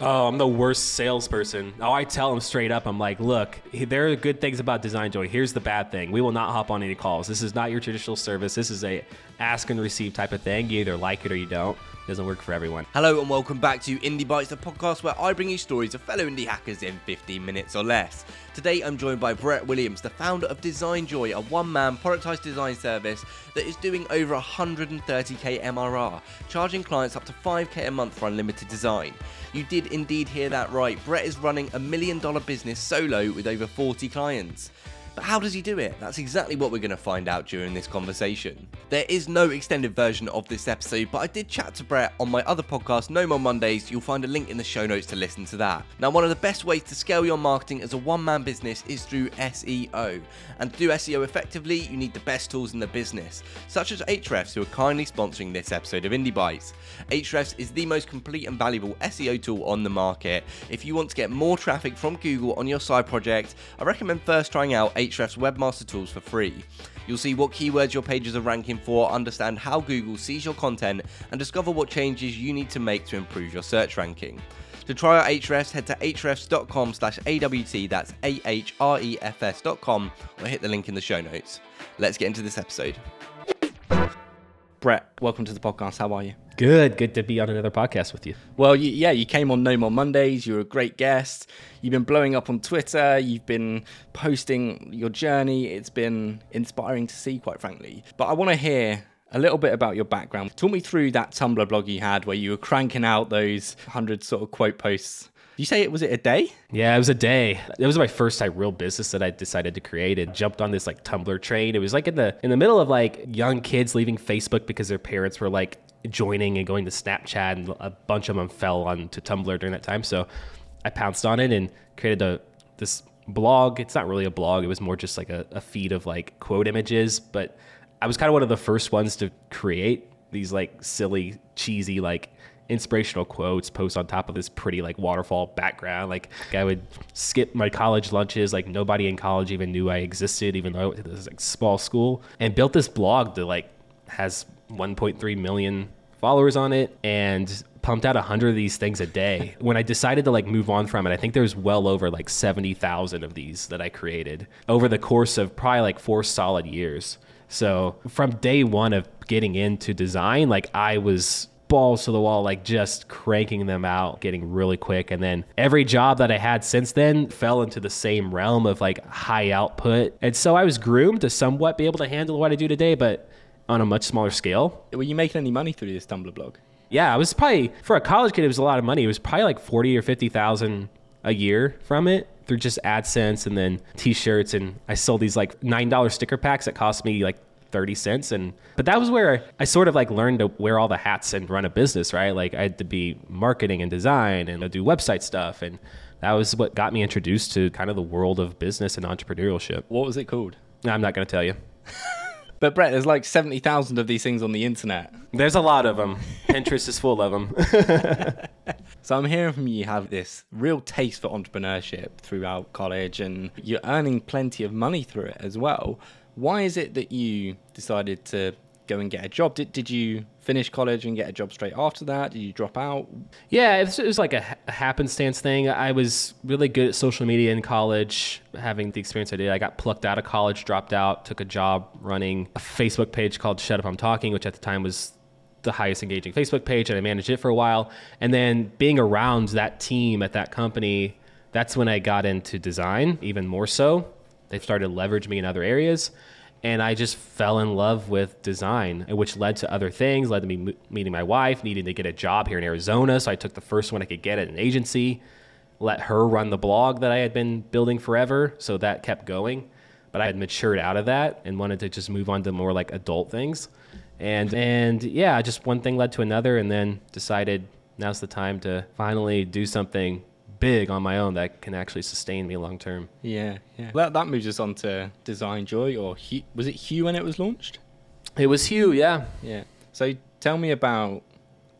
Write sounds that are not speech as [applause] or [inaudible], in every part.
Oh, I'm the worst salesperson. Oh, I tell them straight up. I'm like, look, there are good things about Design Joy. Here's the bad thing. We will not hop on any calls. This is not your traditional service. This is a ask and receive type of thing. You either like it or you don't. Doesn't work for everyone. Hello and welcome back to Indie Bites, the podcast where I bring you stories of fellow indie hackers in 15 minutes or less. Today I'm joined by Brett Williams, the founder of Design Joy, a one-man productized design service that is doing over 130k MRR, charging clients up to 5k a month for unlimited design. You did indeed hear that right. Brett is running a million dollar business solo with over 40 clients. But how does he do it? That's exactly what we're going to find out during this conversation. There is no extended version of this episode, but I did chat to Brett on my other podcast, No More Mondays. You'll find a link in the show notes to listen to that. Now, one of the best ways to scale your marketing as a one man business is through SEO. And to do SEO effectively, you need the best tools in the business, such as Ahrefs, who are kindly sponsoring this episode of Indie Bites. Ahrefs is the most complete and valuable SEO tool on the market. If you want to get more traffic from Google on your side project, I recommend first trying out Ahrefs Webmaster Tools for free. You'll see what keywords your pages are ranking for, understand how Google sees your content, and discover what changes you need to make to improve your search ranking. To try out Ahrefs, head to ahrefs.com slash AWT, that's A-H-R-E-F-S.com, or hit the link in the show notes. Let's get into this episode. Brett, welcome to the podcast. How are you? Good. Good to be on another podcast with you. Well, you, yeah, you came on No More Mondays. You were a great guest. You've been blowing up on Twitter. You've been posting your journey. It's been inspiring to see, quite frankly. But I want to hear a little bit about your background. Talk me through that Tumblr blog you had where you were cranking out those 100 sort of quote posts you say it was it a day? Yeah, it was a day. It was my first like real business that I decided to create. and jumped on this like Tumblr train. It was like in the in the middle of like young kids leaving Facebook because their parents were like joining and going to Snapchat, and a bunch of them fell onto Tumblr during that time. So I pounced on it and created a this blog. It's not really a blog. It was more just like a, a feed of like quote images. But I was kind of one of the first ones to create these like silly, cheesy like inspirational quotes post on top of this pretty like waterfall background. Like i would skip my college lunches like nobody in college even knew i existed even though it was like small school and built this blog that like has 1.3 million followers on it and pumped out 100 of these things a day. [laughs] When i decided to like move on from it i think there's well over like 70000 of these that i created over the course of probably like four solid years. So from day one of getting into design like i was balls to the wall, like just cranking them out, getting really quick. And then every job that I had since then fell into the same realm of like high output. And so I was groomed to somewhat be able to handle what I do today, but on a much smaller scale. Were you making any money through this Tumblr blog? Yeah, I was probably for a college kid. It was a lot of money. It was probably like forty or fifty thousand a year from it through just AdSense and then T-shirts. And I sold these like nine dollar sticker packs that cost me like 30 cents and but that was where I sort of like learned to wear all the hats and run a business, right? Like I had to be marketing and design and do website stuff and that was what got me introduced to kind of the world of business and entrepreneurship. What was it called? I'm not going to tell you. [laughs] but Brett, there's like 70,000 of these things on the internet. There's a lot of them. Pinterest is full of them. [laughs] so I'm hearing from you, you have this real taste for entrepreneurship throughout college and you're earning plenty of money through it as well. Why is it that you decided to go and get a job? Did, did you finish college and get a job straight after that? Did you drop out? Yeah, it was, it was like a, a, happenstance thing. I was really good at social media in college, having the experience I did. I got plucked out of college, dropped out, took a job running a Facebook page called Shut Up I'm Talking, which at the time was the highest engaging Facebook page, and I managed it for a while. And then being around that team at that company, that's when I got into design even more so. They started to leverage me in other areas. And I just fell in love with design, which led to other things, led to me meeting my wife, needing to get a job here in Arizona. So I took the first one I could get at an agency, let her run the blog that I had been building forever. So that kept going. But I had matured out of that and wanted to just move on to more like adult things. And, and yeah, just one thing led to another, and then decided now's the time to finally do something big on my own that can actually sustain me long term. Yeah, yeah. Well, that moves us on to Design Joy, or Hue. was it Hue when it was launched? It was Hue, yeah. Yeah. So tell me about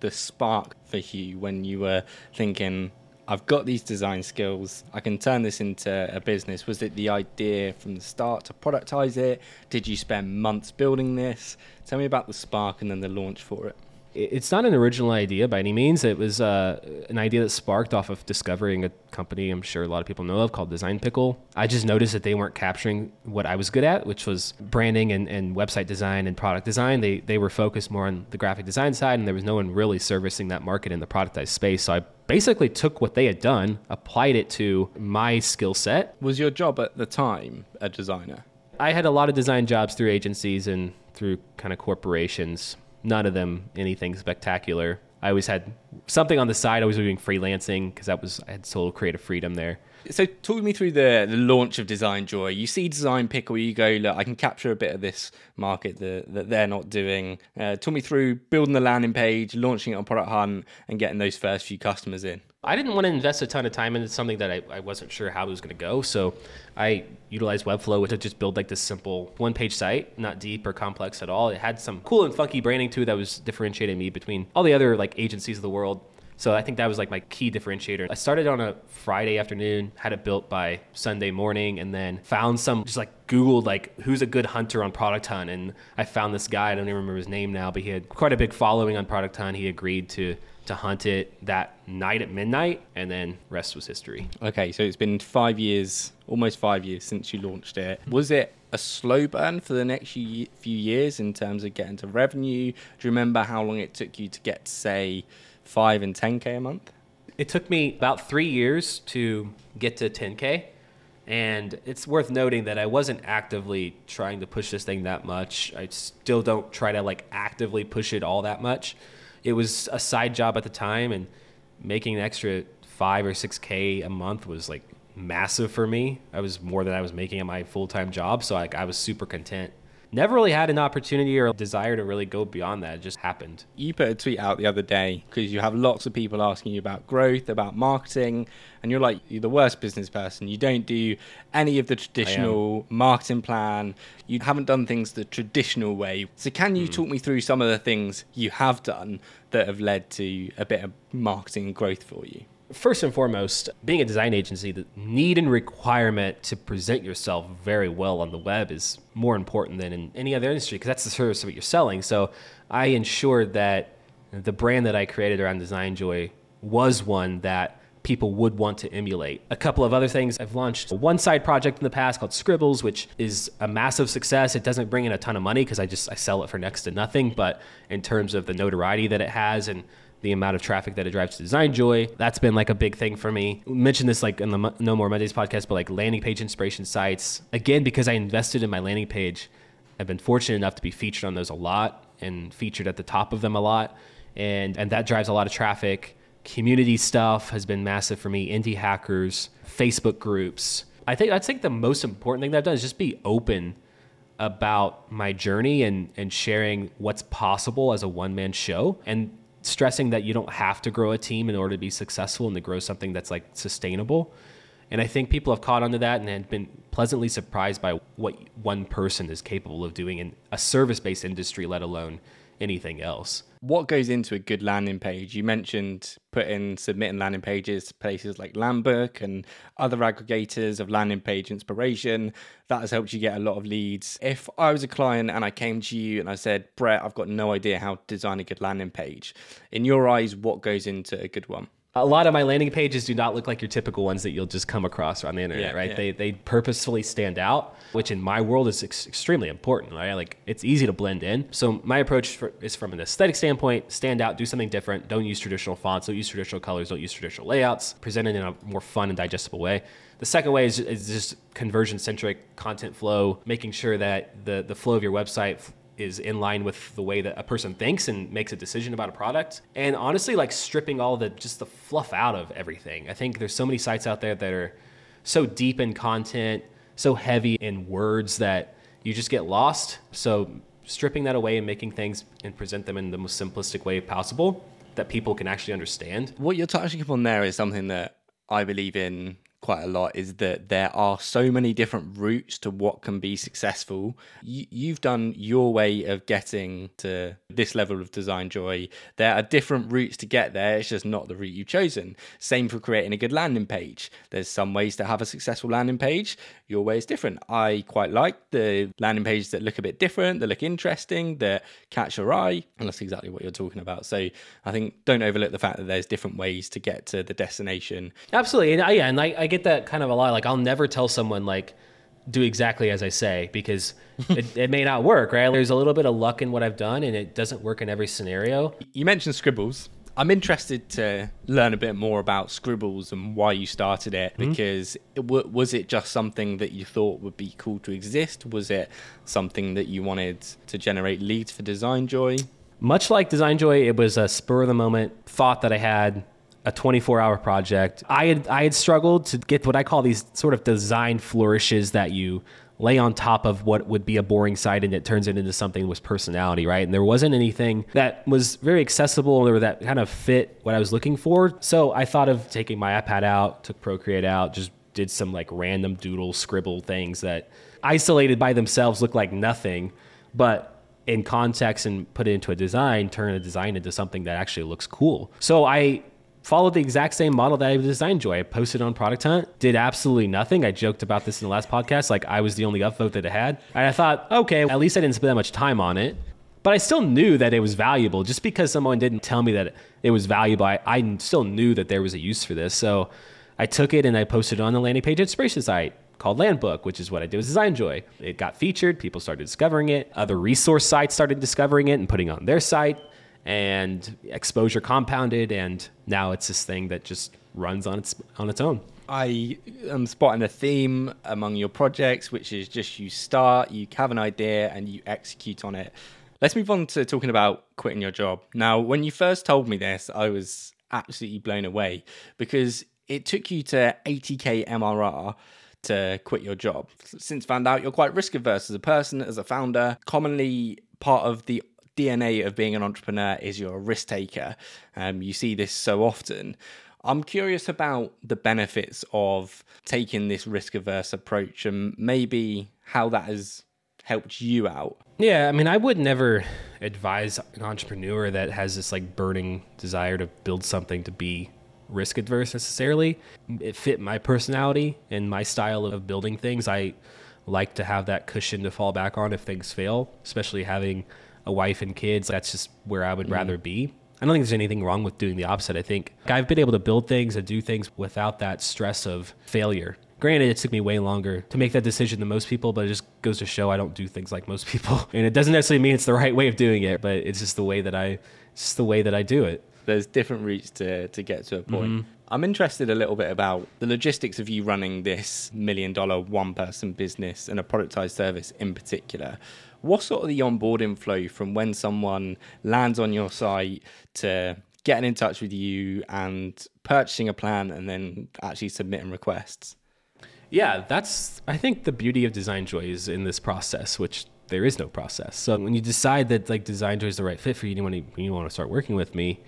the spark for Hue when you were thinking, I've got these design skills, I can turn this into a business. Was it the idea from the start to productize it? Did you spend months building this? Tell me about the spark and then the launch for it. It's not an original idea by any means. It was uh, an idea that sparked off of discovering a company I'm sure a lot of people know of called Design Pickle. I just noticed that they weren't capturing what I was good at, which was branding and, and website design and product design. They, they were focused more on the graphic design side, and there was no one really servicing that market in the productized space. So I basically took what they had done, applied it to my skill set. Was your job at the time a designer? I had a lot of design jobs through agencies and through kind of corporations. None of them anything spectacular. I always had something on the side. I was doing freelancing because that was I had total creative freedom there. So talk me through the, the launch of Design Joy. You see Design Pickle, you go, look, I can capture a bit of this market that, that they're not doing. Uh, talk me through building the landing page, launching it on Product Hunt, and getting those first few customers in. I didn't want to invest a ton of time into something that I, I wasn't sure how it was going to go. So I utilized Webflow to just build like this simple one page site, not deep or complex at all. It had some cool and funky branding too that was differentiating me between all the other like agencies of the world. So I think that was like my key differentiator. I started on a Friday afternoon, had it built by Sunday morning, and then found some just like Googled like who's a good hunter on Product Hunt, and I found this guy. I don't even remember his name now, but he had quite a big following on Product Hunt. He agreed to to hunt it that night at midnight, and then rest was history. Okay, so it's been five years, almost five years since you launched it. Was it a slow burn for the next few years in terms of getting to revenue? Do you remember how long it took you to get, say, five and 10K a month? It took me about three years to get to 10K. And it's worth noting that I wasn't actively trying to push this thing that much. I still don't try to like actively push it all that much it was a side job at the time, and making an extra five or six k a month was like massive for me. I was more than I was making at my full time job, so like I was super content never really had an opportunity or desire to really go beyond that. It just happened. You put a tweet out the other day because you have lots of people asking you about growth, about marketing, and you're like, you're the worst business person. You don't do any of the traditional marketing plan. You haven't done things the traditional way. So, can you mm. talk me through some of the things you have done that have led to a bit of marketing growth for you? First and foremost, being a design agency, the need and requirement to present yourself very well on the web is more important than in any other industry because that's the service of what you're selling. So I ensured that the brand that I created around Design Joy was one that people would want to emulate. A couple of other things I've launched a one side project in the past called Scribbles, which is a massive success. It doesn't bring in a ton of money because I just I sell it for next to nothing, but in terms of the notoriety that it has and the amount of traffic that it drives to Design Joy. That's been like a big thing for me. Mentioned this like in the No More Mondays podcast, but like landing page inspiration sites. Again, because I invested in my landing page, I've been fortunate enough to be featured on those a lot and featured at the top of them a lot. And and that drives a lot of traffic. Community stuff has been massive for me. Indie hackers, Facebook groups. I think I think the most important thing that I've done is just be open about my journey and and sharing what's possible as a one man show. And stressing that you don't have to grow a team in order to be successful and to grow something that's like sustainable. And I think people have caught onto that and have been pleasantly surprised by what one person is capable of doing in a service based industry, let alone anything else. What goes into a good landing page? You mentioned putting submitting landing pages to places like Landbook and other aggregators of landing page inspiration. That has helped you get a lot of leads. If I was a client and I came to you and I said, Brett, I've got no idea how to design a good landing page, in your eyes, what goes into a good one? A lot of my landing pages do not look like your typical ones that you'll just come across on the internet, yeah, right? Yeah. They they purposefully stand out, which in my world is ex- extremely important, right? Like it's easy to blend in. So my approach for, is from an aesthetic standpoint: stand out, do something different. Don't use traditional fonts, don't use traditional colors, don't use traditional layouts. Present it in a more fun and digestible way. The second way is, is just conversion centric content flow, making sure that the the flow of your website is in line with the way that a person thinks and makes a decision about a product. And honestly, like stripping all the just the fluff out of everything. I think there's so many sites out there that are so deep in content, so heavy in words that you just get lost. So stripping that away and making things and present them in the most simplistic way possible that people can actually understand. What you're touching upon there is something that I believe in quite a lot is that there are so many different routes to what can be successful. You, you've done your way of getting to this level of design joy. There are different routes to get there. It's just not the route you've chosen. Same for creating a good landing page. There's some ways to have a successful landing page. Your way is different. I quite like the landing pages that look a bit different, that look interesting, that catch your eye. And that's exactly what you're talking about. So I think don't overlook the fact that there's different ways to get to the destination. Absolutely, and I, yeah, and I, I get that kind of a lot. Like I'll never tell someone like do exactly as I say because [laughs] it, it may not work. Right? There's a little bit of luck in what I've done, and it doesn't work in every scenario. You mentioned Scribbles. I'm interested to learn a bit more about Scribbles and why you started it. Mm-hmm. Because it w- was it just something that you thought would be cool to exist? Was it something that you wanted to generate leads for Design Joy? Much like Design Joy, it was a spur of the moment thought that I had. A 24 hour project. I had I had struggled to get what I call these sort of design flourishes that you lay on top of what would be a boring site and it turns it into something with personality, right? And there wasn't anything that was very accessible or that kind of fit what I was looking for. So I thought of taking my iPad out, took Procreate out, just did some like random doodle scribble things that isolated by themselves look like nothing, but in context and put it into a design, turn a design into something that actually looks cool. So I followed the exact same model that I designed Joy. I posted on Product Hunt, did absolutely nothing. I joked about this in the last podcast, like I was the only upvote that it had. And I thought, okay, at least I didn't spend that much time on it. But I still knew that it was valuable. Just because someone didn't tell me that it was valuable, I, I still knew that there was a use for this. So I took it and I posted it on the landing page inspiration site called Landbook, which is what I did with Design Joy. It got featured, people started discovering it, other resource sites started discovering it and putting it on their site, and exposure compounded, and now it's this thing that just runs on its on its own. I am spotting a theme among your projects, which is just you start, you have an idea, and you execute on it. Let's move on to talking about quitting your job. Now, when you first told me this, I was absolutely blown away because it took you to 80k MRR to quit your job. Since found out you're quite risk averse as a person, as a founder, commonly part of the DNA of being an entrepreneur is you're a risk taker. Um, you see this so often. I'm curious about the benefits of taking this risk averse approach and maybe how that has helped you out. Yeah, I mean, I would never advise an entrepreneur that has this like burning desire to build something to be risk adverse necessarily. It fit my personality and my style of building things. I like to have that cushion to fall back on if things fail, especially having a wife and kids. That's just where I would mm-hmm. rather be. I don't think there's anything wrong with doing the opposite. I think I've been able to build things and do things without that stress of failure. Granted, it took me way longer to make that decision than most people, but it just goes to show I don't do things like most people. [laughs] And it doesn't necessarily mean it's the right way of doing it, but it's just the way that I, it's just the way that I do it. There's different routes to, to get to a point. Mm-hmm. I'm interested a little bit about the logistics of you running this million dollar one person business and a productized service in particular. What's sort of the onboarding flow from when someone lands on your site to getting in touch with you and purchasing a plan and then actually submitting requests? Yeah, that's I think the beauty of Design Joy is in this process, which there is no process. So when you decide that like Design Joy is the right fit for you, and you you want to start working with me,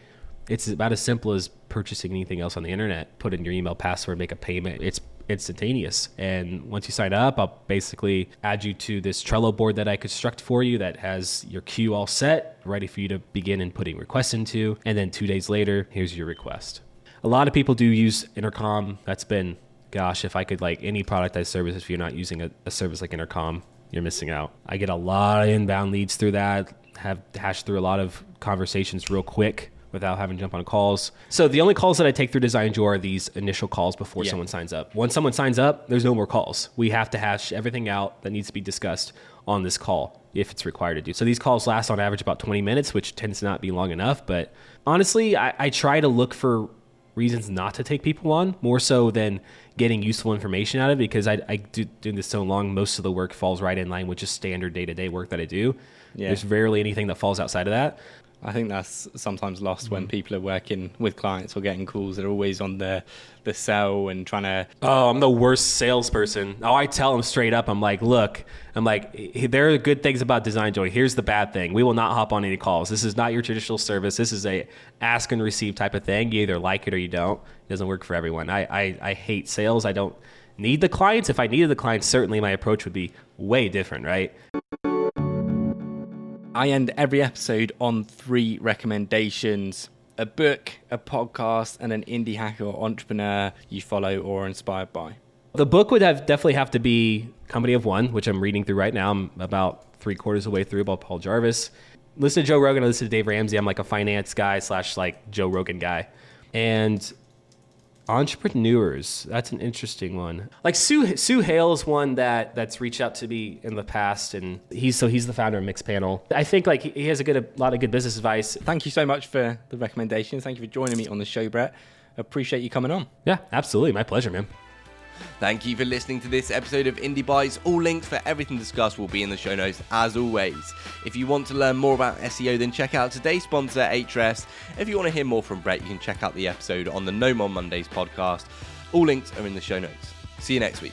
it's about as simple as purchasing anything else on the internet. Put in your email password, make a payment. It's instantaneous. And once you sign up, I'll basically add you to this Trello board that I construct for you that has your queue all set, ready for you to begin inputting requests into. And then two days later, here's your request. A lot of people do use Intercom. That's been, gosh, if I could like any productized service, if you're not using a, a service like Intercom, you're missing out. I get a lot of inbound leads through that, have hashed through a lot of conversations real quick without having to jump on calls. So the only calls that I take through Design are these initial calls before Yeah. someone signs up. Once someone signs up, there's no more calls. We have to hash everything out that needs to be discussed on this call if it's required to do. So these calls last on average about 20 minutes, which tends to not be long enough. But honestly, I, I try to look for reasons not to take people on more so than getting useful information out of it because I, I do doing this so long most of the work falls right in line with just standard day-to-day work that i do Yeah. there's rarely anything that falls outside of that I think that's sometimes lost Mm. when people are working with clients or getting calls. They're always on the the sell and trying to. Oh, I'm the worst salesperson. Oh, I tell them straight up. I'm like, look, I'm like, there are good things about Design Joy. Here's the bad thing. We will not hop on any calls. This is not your traditional service. This is a ask and receive type of thing. You either like it or you don't. It doesn't work for everyone. I, I, I hate sales. I don't need the clients. If I needed the clients, certainly my approach would be way different, right? I end every episode on three recommendations: a book, a podcast, and an indie hacker or entrepreneur you follow or are inspired by. The book would have definitely have to be Company of One, which I'm reading through right now. I'm about three quarters of the way through by Paul Jarvis. Listen to Joe Rogan. I listen to Dave Ramsey. I'm like a finance guy slash like Joe Rogan guy. And entrepreneurs, that's an interesting one. Like Sue Suhail is one that that's reached out to me in the past, and he's so he's the founder of Mixpanel. I think like he- he has a good a lot of good business advice. Thank you so much for the recommendations. Thank you for joining me on the show, Brett. Appreciate you coming on. Yeah, absolutely, my pleasure, man. Thank you for listening to this episode of Indie Bites. All links for everything discussed will be in the show notes as always. If you want to learn more about SEO, then check out today's sponsor, Ahrefs. If you want to hear more from Brett, you can check out the episode on the No More Mondays podcast. All links are in the show notes. See you next week.